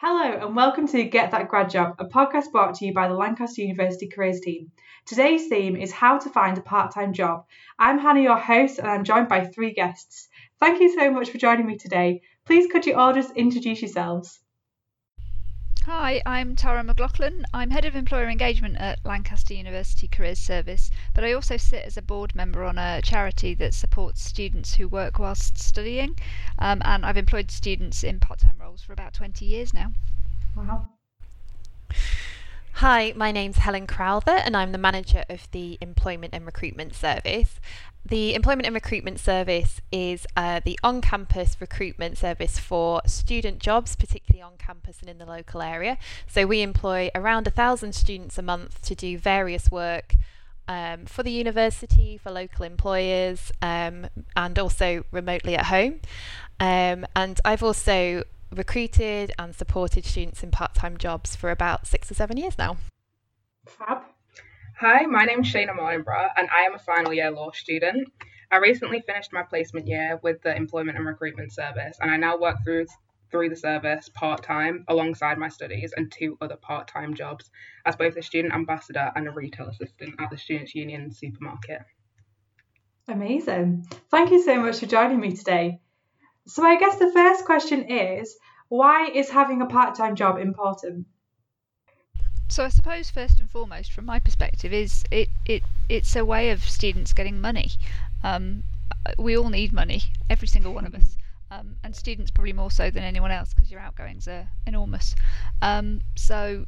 Hello, and welcome to Get That Grad Job, a podcast brought to you by the Lancaster University Careers Team. Today's theme is how to find a part time job. I'm Hannah, your host, and I'm joined by three guests. Thank you so much for joining me today. Please, could you all just introduce yourselves? Hi, I'm Tara McLaughlin. I'm Head of Employer Engagement at Lancaster University Careers Service, but I also sit as a board member on a charity that supports students who work whilst studying, um, and I've employed students in part time roles for about 20 years now. Wow. Hi, my name's Helen Crowther, and I'm the manager of the Employment and Recruitment Service. The Employment and Recruitment Service is uh, the on campus recruitment service for student jobs, particularly on campus and in the local area. So we employ around a thousand students a month to do various work. Um, for the university, for local employers, um, and also remotely at home. Um, and I've also recruited and supported students in part time jobs for about six or seven years now. Fab. Hi, my name is Shayna Martinborough, and I am a final year law student. I recently finished my placement year with the Employment and Recruitment Service, and I now work through through the service part time alongside my studies and two other part time jobs as both a student ambassador and a retail assistant at the Students' Union supermarket. Amazing. Thank you so much for joining me today. So, I guess the first question is why is having a part time job important? So I suppose first and foremost, from my perspective, is it, it it's a way of students getting money. Um, we all need money, every single one of us, um, and students probably more so than anyone else because your outgoings are enormous. Um, so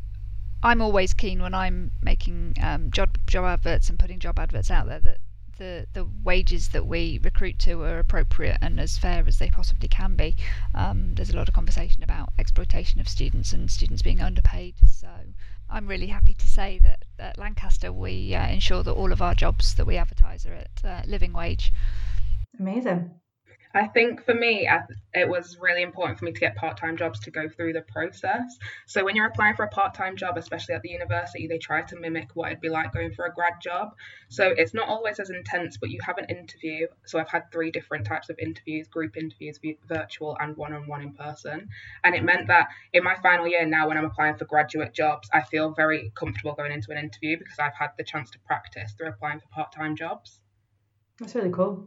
I'm always keen when I'm making um, job job adverts and putting job adverts out there that the, the wages that we recruit to are appropriate and as fair as they possibly can be. Um, there's a lot of conversation about exploitation of students and students being underpaid. So I'm really happy to say that at Lancaster we uh, ensure that all of our jobs that we advertise are at uh, living wage. Amazing. I think for me, it was really important for me to get part time jobs to go through the process. So, when you're applying for a part time job, especially at the university, they try to mimic what it'd be like going for a grad job. So, it's not always as intense, but you have an interview. So, I've had three different types of interviews group interviews, virtual, and one on one in person. And it meant that in my final year now, when I'm applying for graduate jobs, I feel very comfortable going into an interview because I've had the chance to practice through applying for part time jobs. That's really cool.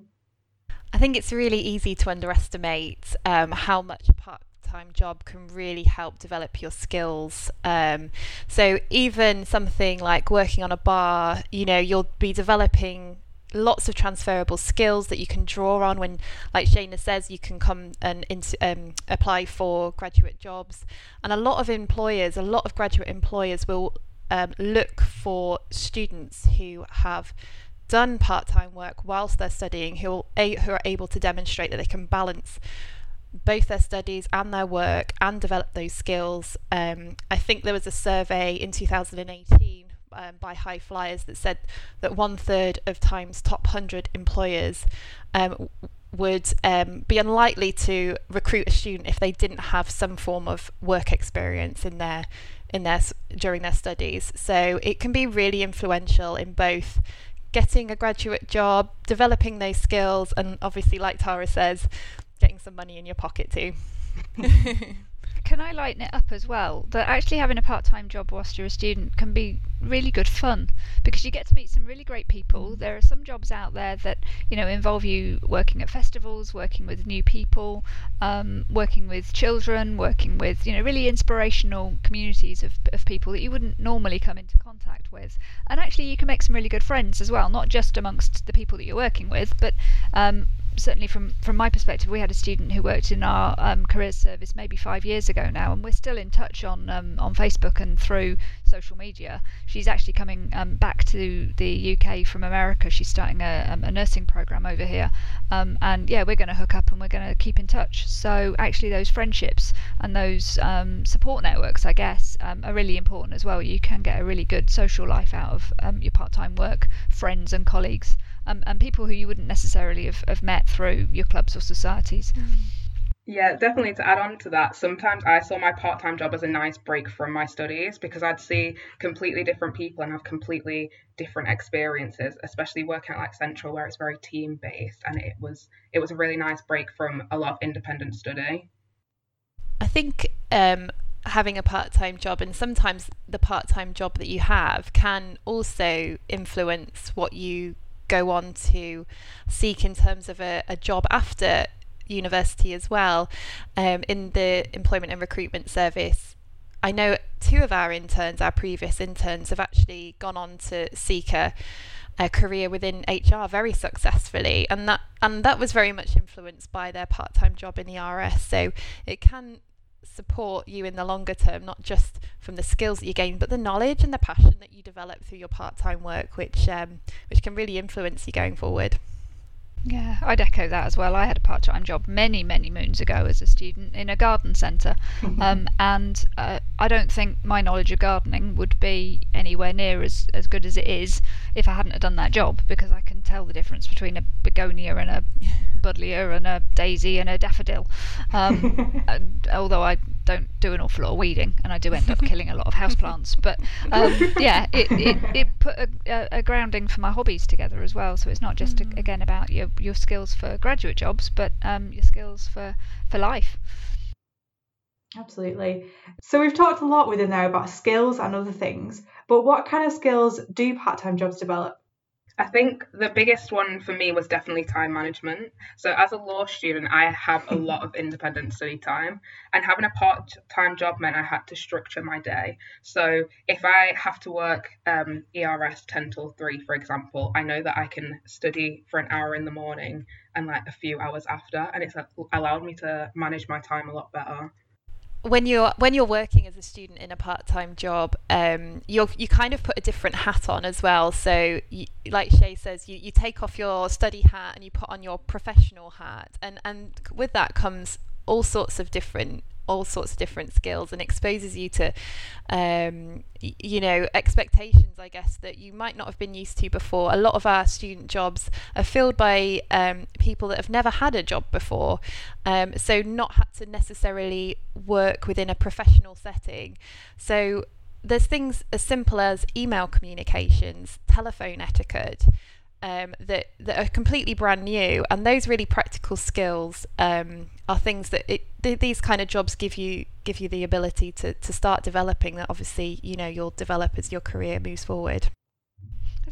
I think it's really easy to underestimate um, how much a part time job can really help develop your skills. Um, so, even something like working on a bar, you know, you'll be developing lots of transferable skills that you can draw on when like Shayna says you can come and um, apply for graduate jobs and a lot of employers a lot of graduate employers will um, look for students who have done part-time work whilst they're studying who, who are able to demonstrate that they can balance both their studies and their work and develop those skills. Um, I think there was a survey in 2018 um, by High Fliers that said that one third of Time's top 100 employers um, would um, be unlikely to recruit a student if they didn't have some form of work experience in their in their during their studies. So it can be really influential in both getting a graduate job, developing those skills, and obviously, like Tara says, getting some money in your pocket too. can I lighten it up as well? That actually having a part time job whilst you're a student can be really good fun because you get to meet some really great people. Mm. There are some jobs out there that you know involve you working at festivals, working with new people, um, working with children, working with you know really inspirational communities of, of people that you wouldn't normally come into contact with. And actually, you can make some really good friends as well, not just amongst the people that you're working with, but um, certainly from from my perspective, we had a student who worked in our um, careers service maybe five years ago now, and we're still in touch on um, on Facebook and through social media. She's actually coming um, back to the UK from America. She's starting a, um, a nursing program over here, um, and yeah, we're going to hook up and we're going to keep in touch. So actually, those friendships and those um, support networks, I guess, are really important as well. You can get a really good social life out of your part-time work, friends and colleagues um, and people who you wouldn't necessarily have, have met through your clubs or societies. Mm. Yeah, definitely to add on to that, sometimes I saw my part time job as a nice break from my studies because I'd see completely different people and have completely different experiences, especially working at like Central where it's very team based and it was it was a really nice break from a lot of independent study. I think um, having a part-time job and sometimes the part-time job that you have can also influence what you go on to seek in terms of a, a job after university as well um, in the employment and recruitment service I know two of our interns, our previous interns, have actually gone on to seek a, a career within HR very successfully, and that and that was very much influenced by their part-time job in the ERS. So it can support you in the longer term, not just from the skills that you gain, but the knowledge and the passion that you develop through your part-time work, which um, which can really influence you going forward. Yeah, I'd echo that as well. I had a part time job many, many moons ago as a student in a garden centre, um, and uh, I don't think my knowledge of gardening would be anywhere near as, as good as it is if I hadn't done that job because I can tell the difference between a begonia and a buddleia and a daisy and a daffodil. Um, and, although I don't do an awful lot of weeding and I do end up killing a lot of houseplants, but um, yeah, it, it, it put a, a, grounding for my hobbies together as well. So it's not just mm. again about your your skills for graduate jobs, but um, your skills for for life. Absolutely. So we've talked a lot within there about skills and other things, but what kind of skills do part-time jobs develop? I think the biggest one for me was definitely time management. So, as a law student, I have a lot of independent study time, and having a part time job meant I had to structure my day. So, if I have to work um, ERS 10 till 3, for example, I know that I can study for an hour in the morning and like a few hours after, and it's allowed me to manage my time a lot better when you're when you're working as a student in a part-time job um, you you kind of put a different hat on as well. So you, like Shay says you, you take off your study hat and you put on your professional hat. And and with that comes all sorts of different all sorts of different skills and exposes you to um, you know expectations i guess that you might not have been used to before. A lot of our student jobs are filled by um, people that have never had a job before um, so not had to necessarily work within a professional setting. So there's things as simple as email communications telephone etiquette um, that that are completely brand new, and those really practical skills um, are things that it, th- these kind of jobs give you give you the ability to to start developing. That obviously you know you'll develop as your career moves forward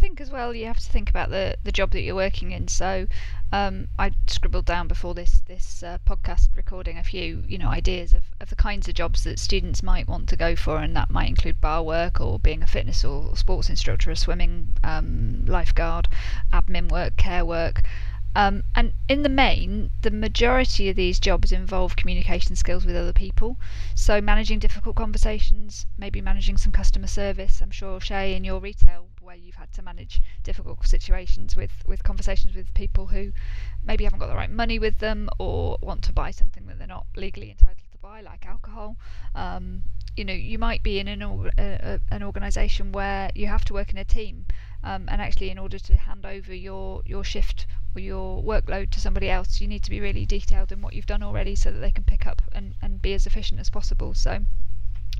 think as well you have to think about the, the job that you're working in. So um, I scribbled down before this this uh, podcast recording a few you know ideas of, of the kinds of jobs that students might want to go for, and that might include bar work or being a fitness or sports instructor, a swimming um, lifeguard, admin work, care work. Um, and in the main, the majority of these jobs involve communication skills with other people. So, managing difficult conversations, maybe managing some customer service. I'm sure, Shay, in your retail where you've had to manage difficult situations with, with conversations with people who maybe haven't got the right money with them or want to buy something that they're not legally entitled to buy, like alcohol. Um, you know, you might be in an, uh, an organisation where you have to work in a team, um, and actually, in order to hand over your, your shift or your workload to somebody else, you need to be really detailed in what you've done already so that they can pick up and, and be as efficient as possible. So,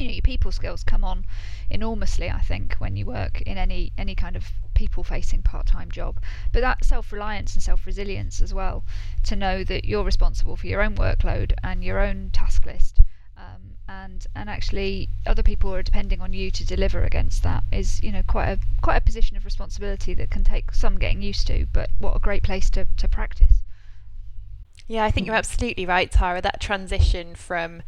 you know your people skills come on enormously i think when you work in any any kind of people facing part-time job. But that self-reliance and self-resilience as well to know that you're responsible for your own workload and your own task list um, and and actually other people are depending on you to deliver against that is you know quite a quite a position of responsibility that can take some getting used to but what a great place to, to practice. Yeah i think you're absolutely right tara. That transition from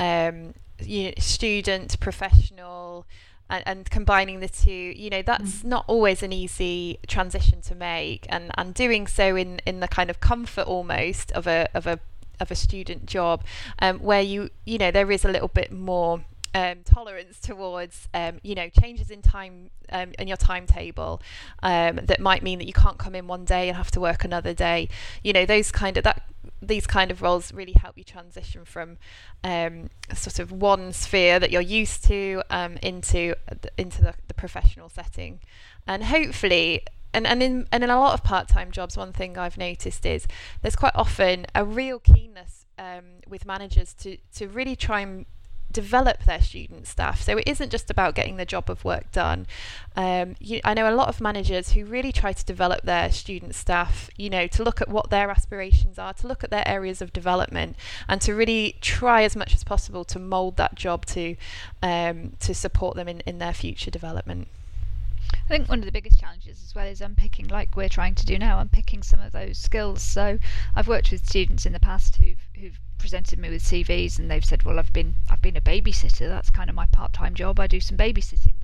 um, you know, student, professional, and, and, combining the two, you know, that's mm. not always an easy transition to make, and and doing so in in the kind of comfort almost of a of a of a student job, um, where you you know there is a little bit more um, tolerance towards um, you know changes in time um, in your timetable um, that might mean that you can't come in one day and have to work another day. You know those kind of that these kind of roles really help you transition from um, sort of one sphere that you're used to um, into into the, the professional setting. And hopefully and, and in and in a lot of part-time jobs one thing I've noticed is there's quite often a real keenness um, with managers to to really try and develop their student staff. So it isn't just about getting the job of work done. Um, you, I know a lot of managers who really try to develop their student staff, you know, to look at what their aspirations are, to look at their areas of development, and to really try as much as possible to mould that job to um, to support them in, in their future development. I think one of the biggest challenges as well is unpicking, like we're trying to do now, unpicking some of those skills. So I've worked with students in the past who've who've presented me with CVs and they've said, well, I've been I've been a babysitter. That's kind of my part-time job. I do some babysitting,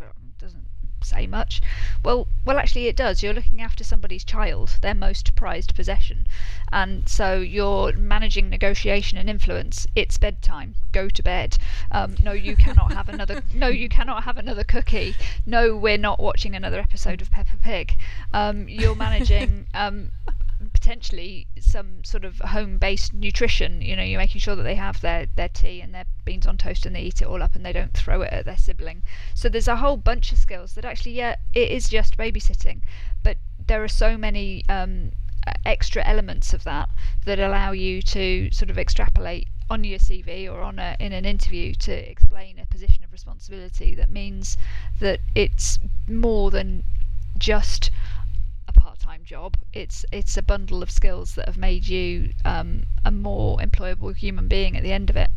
say much. Well, well, actually, it does. You're looking after somebody's child, their most prized possession, and so you're managing negotiation and influence. It's bedtime. Go to bed. Um, no, you cannot have another. No, you cannot have another cookie. No, we're not watching another episode of Peppa Pig. Um, you're managing. Um, potentially some sort of home-based nutrition. You know, you're making sure that they have their their tea and their beans on toast and they eat it all up and they don't throw it at their sibling. So there's a whole bunch of skills that actually, yeah, it is just babysitting, but there are so many um, extra elements of that that allow you to sort of extrapolate on your CV or on a, in an interview to explain a position of responsibility that means that it's more than just part-time job. It's it's a bundle of skills that have made you um, a more employable human being at the end of it.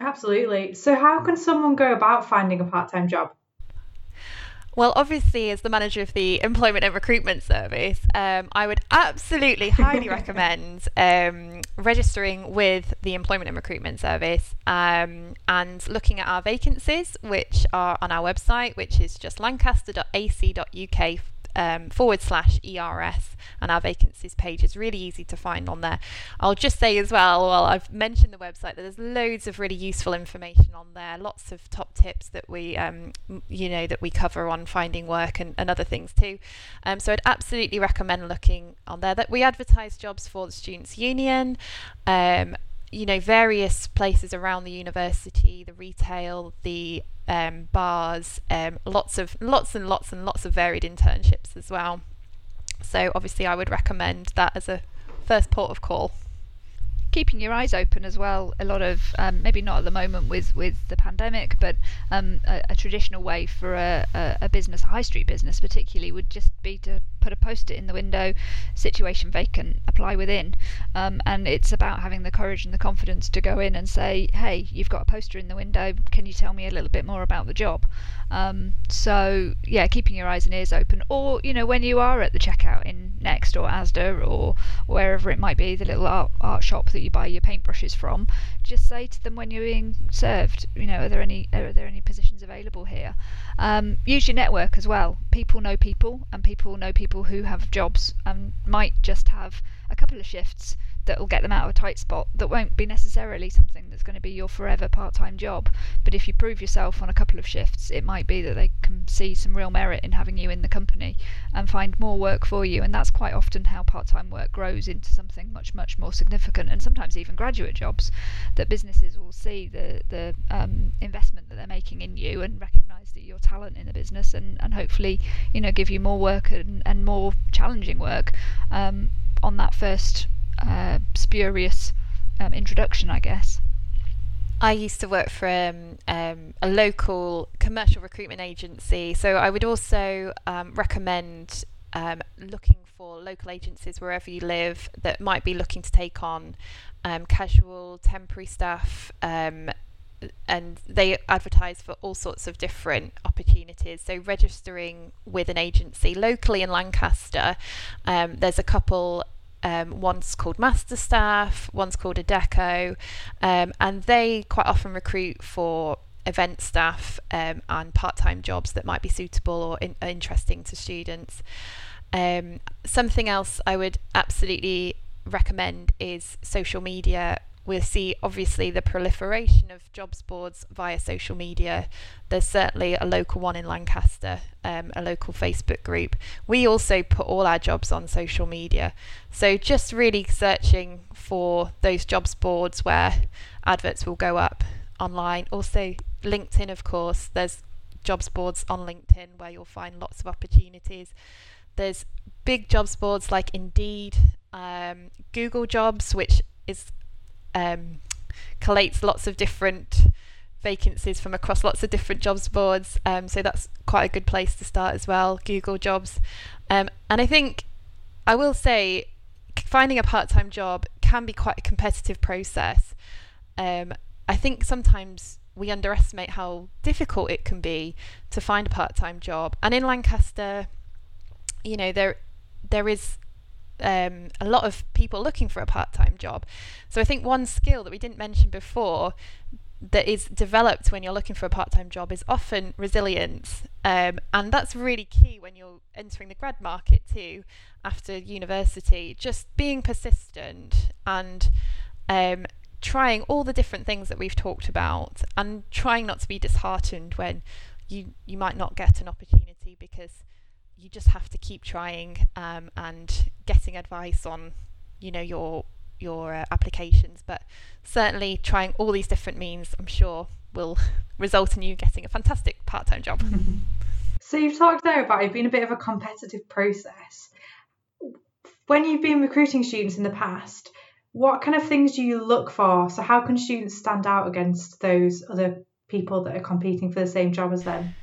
Absolutely. So how can someone go about finding a part-time job? Well, obviously, as the manager of the Employment and Recruitment Service, um, I would absolutely highly recommend um, registering with the Employment and Recruitment Service um, and looking at our vacancies, which are on our website, which is just lancaster.ac.uk um, forward slash ERS, and our vacancies page is really easy to find on there. I'll just say as well, while I've mentioned the website, that there's loads of really useful information on there, lots of top tips that we, um, you know, that we cover on finding work and, and other things too. Um, so I'd absolutely recommend looking on there. That we advertise jobs for the Students' Union. You know various places around the university the retail the um, bars, um, lots of lots and lots and lots of varied internships as well. So obviously, I would recommend that as a first port of call keeping your eyes open as well. A lot of um, maybe not at the moment with with the pandemic, but um, a, a, traditional way for a, a, a, business, a high street business particularly, would just be to put a post-it in the window, situation vacant, apply within, um, and it's about having the courage and the confidence to go in and say, hey, you've got a poster in the window. Can you tell me a little bit more about the job? Um, so yeah, keeping your eyes and ears open, or you know when you are at the checkout in Next or Asda or wherever it might be, the little art, art shop that you buy your paintbrushes from, just say to them when you're being served, you know, are there any are there any positions available here? Um, use your network as well. People know people, and people know people who have jobs and might just have a couple of shifts that will get them out of a tight spot that won't be necessarily something that's going to be your forever part-time job. But if you prove yourself on a couple of shifts it might be that they can see some real merit in having you in the company and find more work for you. And that's quite often how part-time work grows into something much much more significant and sometimes even graduate jobs that businesses will see the the um, investment that they're making in you and recognize that you're talent in the business and, and hopefully you know give you more work and, and more challenging work um, on that first uh, spurious um, introduction, I guess. I used to work for um, um, a local commercial recruitment agency, so I would also um, recommend um, looking for local agencies wherever you live that might be looking to take on um, casual, temporary staff. Um, and they advertise for all sorts of different opportunities. So, registering with an agency locally in Lancaster, there's a couple um, one's called Master Staff, one's called Adecco, um, and they quite often recruit for event staff um, and part-time jobs that might be suitable or in- interesting to students. Um, something else I would absolutely recommend is social media we'll see obviously the proliferation of jobs boards via social media. There's certainly a local one in Lancaster, um, a local Facebook group. We also put all our jobs on social media. So just really searching for those jobs boards where adverts will go up online. Also, LinkedIn, of course, there's jobs boards on LinkedIn where you'll find lots of opportunities. There's big jobs boards like Indeed, um, Google Jobs, which is um, collates lots of different vacancies from across lots of different jobs boards. Um, so that's quite a good place to start as well. Google Jobs, um, and I think I will say finding a part-time job can be quite a competitive process. Um, I think sometimes we underestimate how difficult it can be to find a part-time job, and in Lancaster, you know there there is um, a lot of people looking for a part-time job. So I think one skill that we didn't mention before that is developed when you're looking for a part-time job is often resilience um, and that's really key when you're entering the grad market too after university just being persistent and um, trying all the different things that we've talked about and trying not to be disheartened when you you might not get an opportunity because you just have to keep trying um, and getting advice on you know your your uh, applications. But certainly trying all these different means i'm sure will result in you getting a fantastic part-time job. So you've talked there about it being a bit of a competitive process. When you've been recruiting students in the past what kind of things do you look for? So how can students stand out against those other people that are competing for the same job as them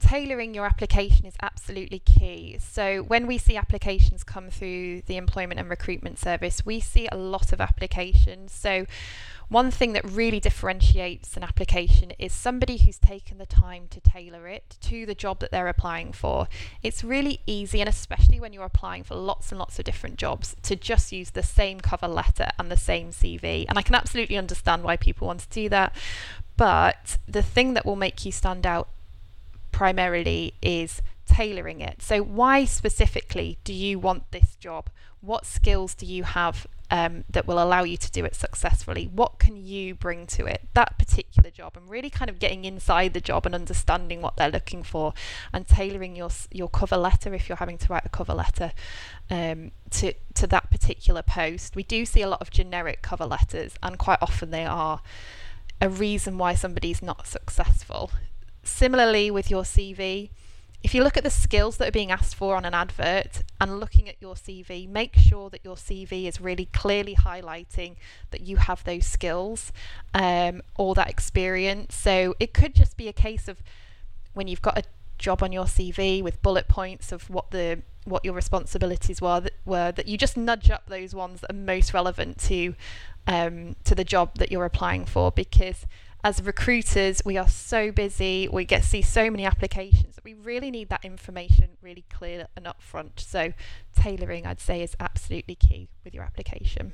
tailoring your application is absolutely key. So, when we see applications come through the Employment and Recruitment Service, we see a lot of applications. So, one thing that really differentiates an application is somebody who's taken the time to tailor it to the job that they're applying for. It's really easy, and especially when you're applying for lots and lots of different jobs, to just use the same cover letter and the same CV. And I can absolutely understand why people want to do that. But the thing that will make you stand out primarily is tailoring it. So, why specifically do you want this job? What skills do you have um, that will allow you to do it successfully? What can you bring to it? That particular job, and really kind of getting inside the job and understanding what they're looking for, and tailoring your your cover letter if you're having to write a cover letter um, to to that particular post. We do see a lot of generic cover letters, and quite often they are a reason why somebody's not successful. Similarly, with your CV, if you look at the skills that are being asked for on an advert and looking at your CV, make sure that your CV is really clearly highlighting that you have those skills um, or that experience. So it could just be a case of when you've got a job on your CV with bullet points of what the what your responsibilities were that were that you just nudge up those ones that are most relevant to um, to the job that you're applying for because as recruiters, we are so busy, we get to see so many applications that we really need that information really clear and upfront. So, tailoring, I'd say, is absolutely key with your application.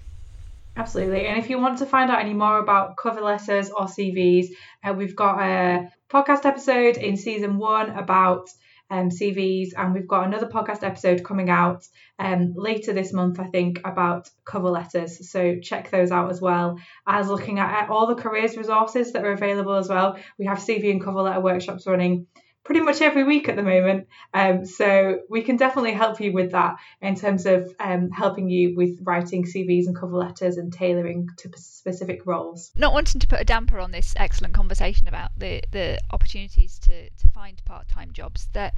Absolutely. And if you want to find out any more about cover letters or CVs, uh, we've got a podcast episode in season one about um, CVs, and we've got another podcast episode coming out um, later this month, I think, about cover letters. So check those out as well as looking at all the careers resources that are available as well. We have CV and cover letter workshops running pretty much every week at the moment. Um, so we can definitely help you with that in terms of um, helping you with writing CVs and cover letters and tailoring to specific roles. Not wanting to put a damper on this excellent conversation about the, the opportunities to, to find part time jobs, that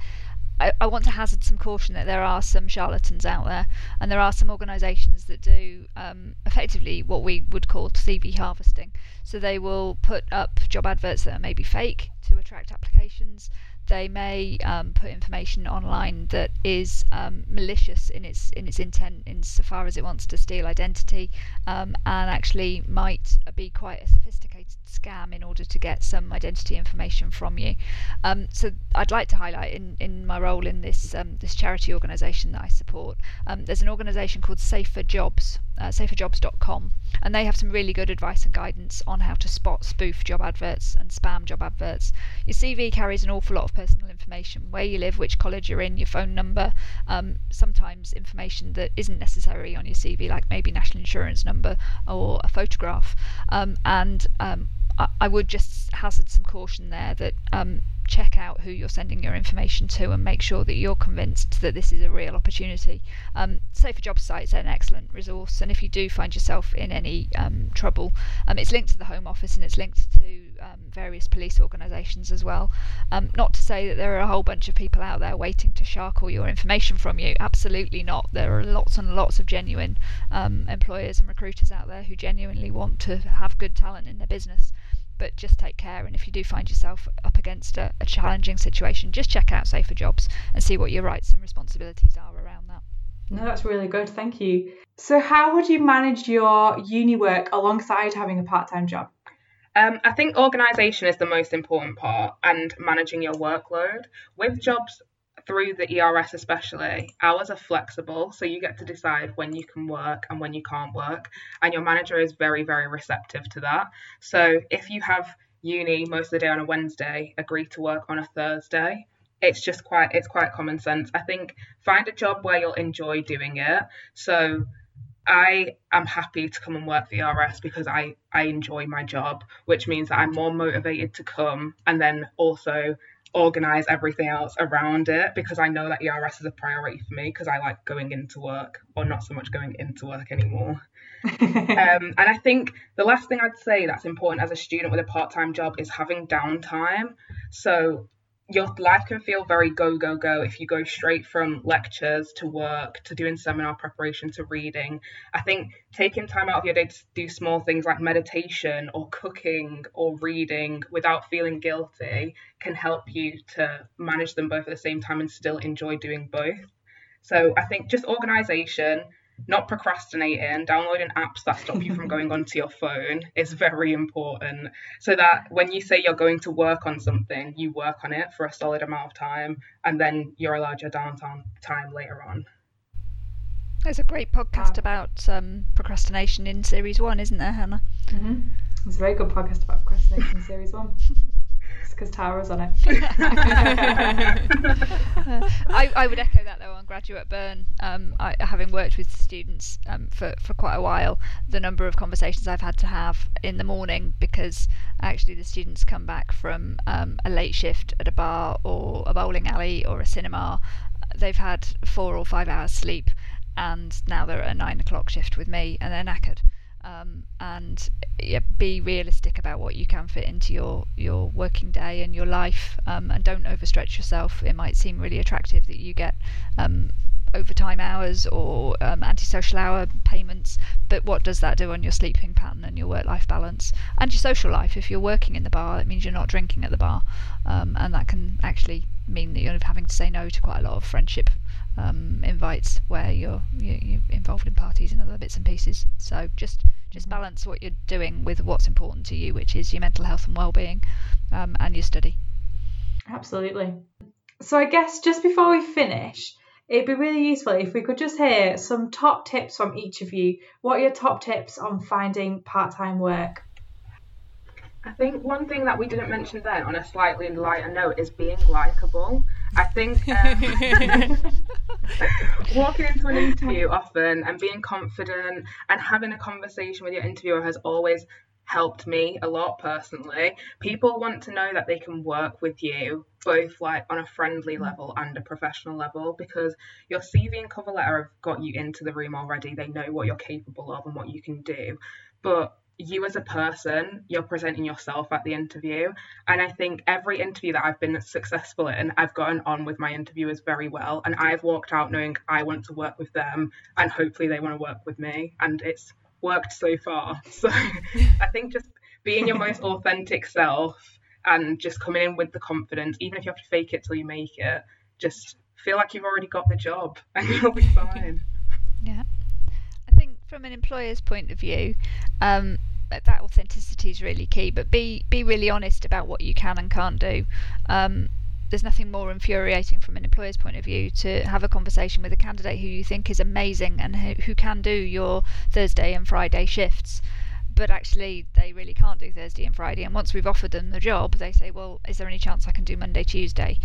I, I, want to hazard some caution that there are some charlatans out there, and there are some organisations that do um, effectively what we would call CV harvesting. So they will put up job adverts that are maybe fake to attract applications they may um, put information online that is um, malicious in its in its intent insofar as it wants to steal identity um, and actually might be quite a sophisticated scam in order to get some identity information from you. Um, so I'd like to highlight in, in my role in this um, this charity organisation that I support. Um, there's an organisation called Safer Jobs, uh, saferjobs.com, and they have some really good advice and guidance on how to spot spoof job adverts and spam job adverts. Your CV carries an awful lot of personal information: where you live, which college you're in, your phone number, um, sometimes information that isn't necessary on your CV, like maybe national insurance number or a photograph, um, and um, I, would just hazard some caution there that um, check out who you're sending your information to and make sure that you're convinced that this is a real opportunity. Um, Safer Job Site is an excellent resource, and if you do find yourself in any um, trouble, um, it's linked to the Home Office and it's linked to um, various police organisations as well. Um, not to say that there are a whole bunch of people out there waiting to shark all your information from you. Absolutely not. There are lots and lots of genuine um, employers and recruiters out there who genuinely want to have good talent in their business but just take care. And if you do find yourself up against a, a challenging situation, just check out Safer Jobs and see what your rights and responsibilities are around that. No, that's really good. Thank you. So, how would you manage your uni work alongside having a part time job? Um, I think organisation is the most important part and managing your workload. With jobs through the ERS, especially, hours are flexible, so you get to decide when you can work and when you can't work, and your manager is very, very receptive to that. So if you have uni most of the day on a Wednesday, agree to work on a Thursday. It's just quite it's quite common sense. I think find a job where you'll enjoy doing it. So I am happy to come and work the ERS because I, I enjoy my job, which means that I'm more motivated to come and then also organize everything else around it because I know that ERS is a priority for me because I like going into work or not so much going into work anymore. um, and I think the last thing I'd say that's important as a student with a part time job is having downtime. So your life can feel very go go go if you go straight from lectures to work to doing seminar preparation to reading. I think taking time out of your day to do small things like meditation or cooking or reading without feeling guilty can help you to manage them both at the same time and still enjoy doing both. So i think just organization not procrastinating, downloading apps that stop you from going onto your phone is very important. So that when you say you're going to work on something, you work on it for a solid amount of time and then you're allowed your downtime time later on. There's a great podcast about um, procrastination in series one, isn't there, Hannah? Mm-hmm. It's a very good podcast about procrastination in series one. because Tara's on it. I, I would echo that though on Graduate Burn. Um, I, having worked with students um, for, for quite a while, the number of conversations I've had to have in the morning because actually the students come back from um, a late shift at a bar or a bowling alley or a cinema. They've had four or five hours sleep and now they're at a nine o'clock shift with me and they're knackered um, and yeah, be realistic about what you can fit into your your working day and your life, um, and don't overstretch yourself. It might seem really attractive that you get um, overtime hours or um, antisocial hour payments, but what does that do on your sleeping pattern and your work-life balance and your social life? If you're working in the bar, it means you're not drinking at the bar, um, and that can actually mean that you're having to say no to quite a lot of friendship um, invites where you're, you're involved in parties and other bits and pieces. So just just mm-hmm. balance what you're doing with what's important to you, which is your mental health and well-being, um, and your study. Absolutely. So I guess just before we finish, it'd be really useful if we could just hear some top tips from each of you. What are your top tips on finding part-time work? I think one thing that we didn't mention then, on a slightly lighter note, is being likable. I think um, walking into an interview often and being confident and having a conversation with your interviewer has always helped me a lot personally. People want to know that they can work with you both like on a friendly level and a professional level because your CV and cover letter have got you into the room already. They know what you're capable of and what you can do. But you as a person, you're presenting yourself at the interview. And I think every interview that I've been successful in, I've gotten on with my interviewers very well. And I've walked out knowing I want to work with them and hopefully they want to work with me. And it's worked so far. So I think just being your most authentic self and just coming in with the confidence, even if you have to fake it till you make it, just feel like you've already got the job and you'll be fine. Yeah from an employer's point of view, um, that authenticity is really key. But be be really honest about what you can and can't do. Um, there's nothing more infuriating from an employer's point of view to have a conversation with a candidate who you think is amazing and who, can do your Thursday and Friday shifts but actually they really can't do Thursday and Friday. And once we've offered them the job, they say, "Well, is there any chance I can do Monday, Tuesday?"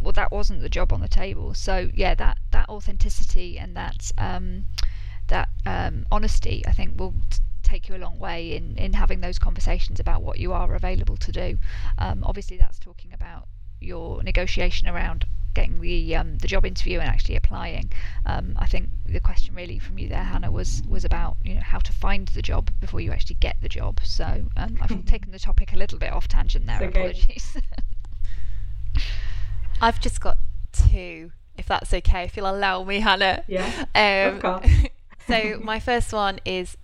Well, that wasn't the job on the table. So yeah, that that authenticity and that um, that um, honesty, I think, will t- take you a long way in, in having those conversations about what you are available to do. Um, obviously, that's talking about your negotiation around getting the um, the job interview and actually applying. Um, I think the question really from you there, Hannah, was was about you know how to find the job before you actually get the job. So um, I've taken the topic a little bit off tangent there. Okay. Apologies. I've just got two, if that's okay. If you'll allow me, Hannah. Yeah. Um, of course. So my first one is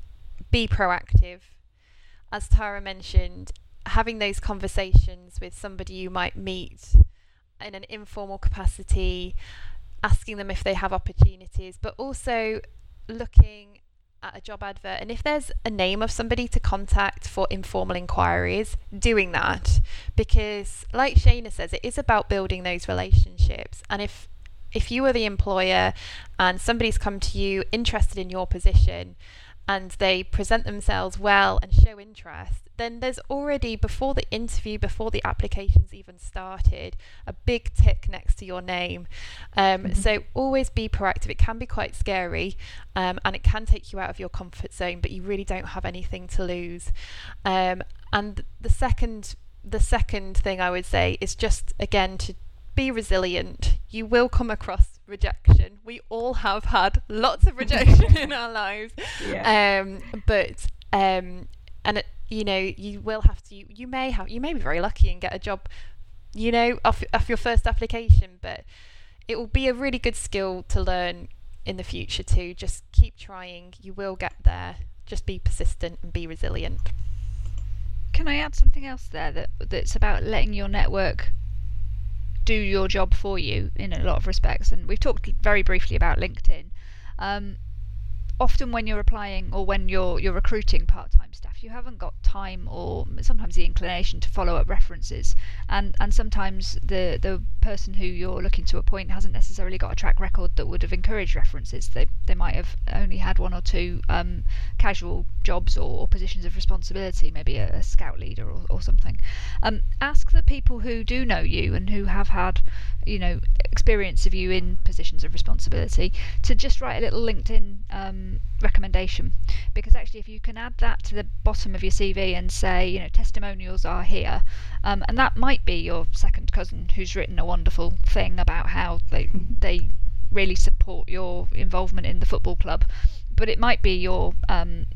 be proactive. As Tara mentioned, having those conversations with somebody you might meet in an informal capacity, asking them if they have opportunities, but also looking at a job advert and if there's a name of somebody to contact for informal inquiries, doing that because like Shayna says, it is about building those relationships. And if if you are the employer and somebody's come to you interested in your position and they present themselves well and show interest, then there's already, before the interview, before the application's even started, a big tick next to your name. Um, mm-hmm. So always be proactive. It can be quite scary um, and it can take you out of your comfort zone, but you really don't have anything to lose. Um, and the second, the second thing I would say is just again to be resilient. You will come across rejection. We all have had lots of rejection in our lives. Yeah. Um, but um, and it, you know, you will have to. You, you may have. You may be very lucky and get a job. You know, off off your first application, but it will be a really good skill to learn in the future too. Just keep trying. You will get there. Just be persistent and be resilient. Can I add something else there that that's about letting your network do your job for you in a lot of respects. And we've talked very briefly about LinkedIn. Um, often when you're applying or when you're you're recruiting part-time staff you haven't got time or sometimes the inclination to follow up references. And and sometimes the the person who you're looking to appoint hasn't necessarily got a track record that would have encouraged references. They they might have only had one or two um, casual jobs or, or, positions of responsibility maybe a, a scout leader or, or something. Um, ask the people who do know you and who have had you know experience of you in positions of responsibility to just write a little LinkedIn um, recommendation. Because actually if you can add that to the bottom of your CV and say you know testimonials are here um, and that might be your second cousin who's written a wonderful thing about how they they really support your involvement in the football club but it might be your um,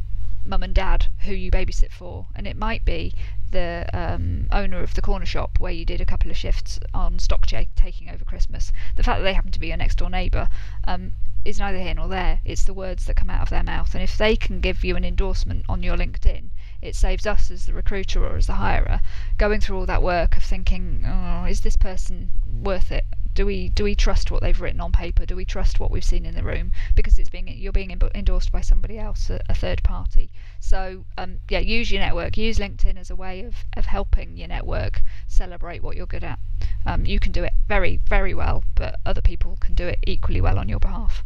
mum and dad who you babysit for, and it might be the um, owner of the corner shop where you did a couple of shifts on stock taking over Christmas. The fact that they happen to be your next door neighbour um, is neither here nor there. It's the words that come out of their mouth, and if they can give you an endorsement on your LinkedIn, it saves us as the recruiter or as the hirer going through all that work of thinking, oh, is this person worth it? Do we do we trust what they've written on paper? Do we trust what we've seen in the room? Because it's being you're being endorsed by somebody else, a, a third party. So um, yeah, use your network. Use LinkedIn as a way of of helping your network celebrate what you're good at. Um, you can do it very very well, but other people can do it equally well on your behalf.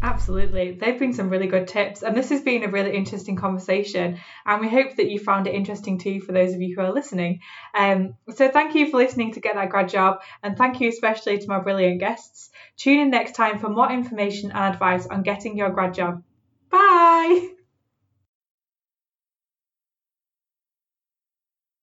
Absolutely. They've been some really good tips. And this has been a really interesting conversation. And we hope that you found it interesting too for those of you who are listening. Um, so thank you for listening to Get That Grad Job. And thank you especially to my brilliant guests. Tune in next time for more information and advice on getting your grad job. Bye.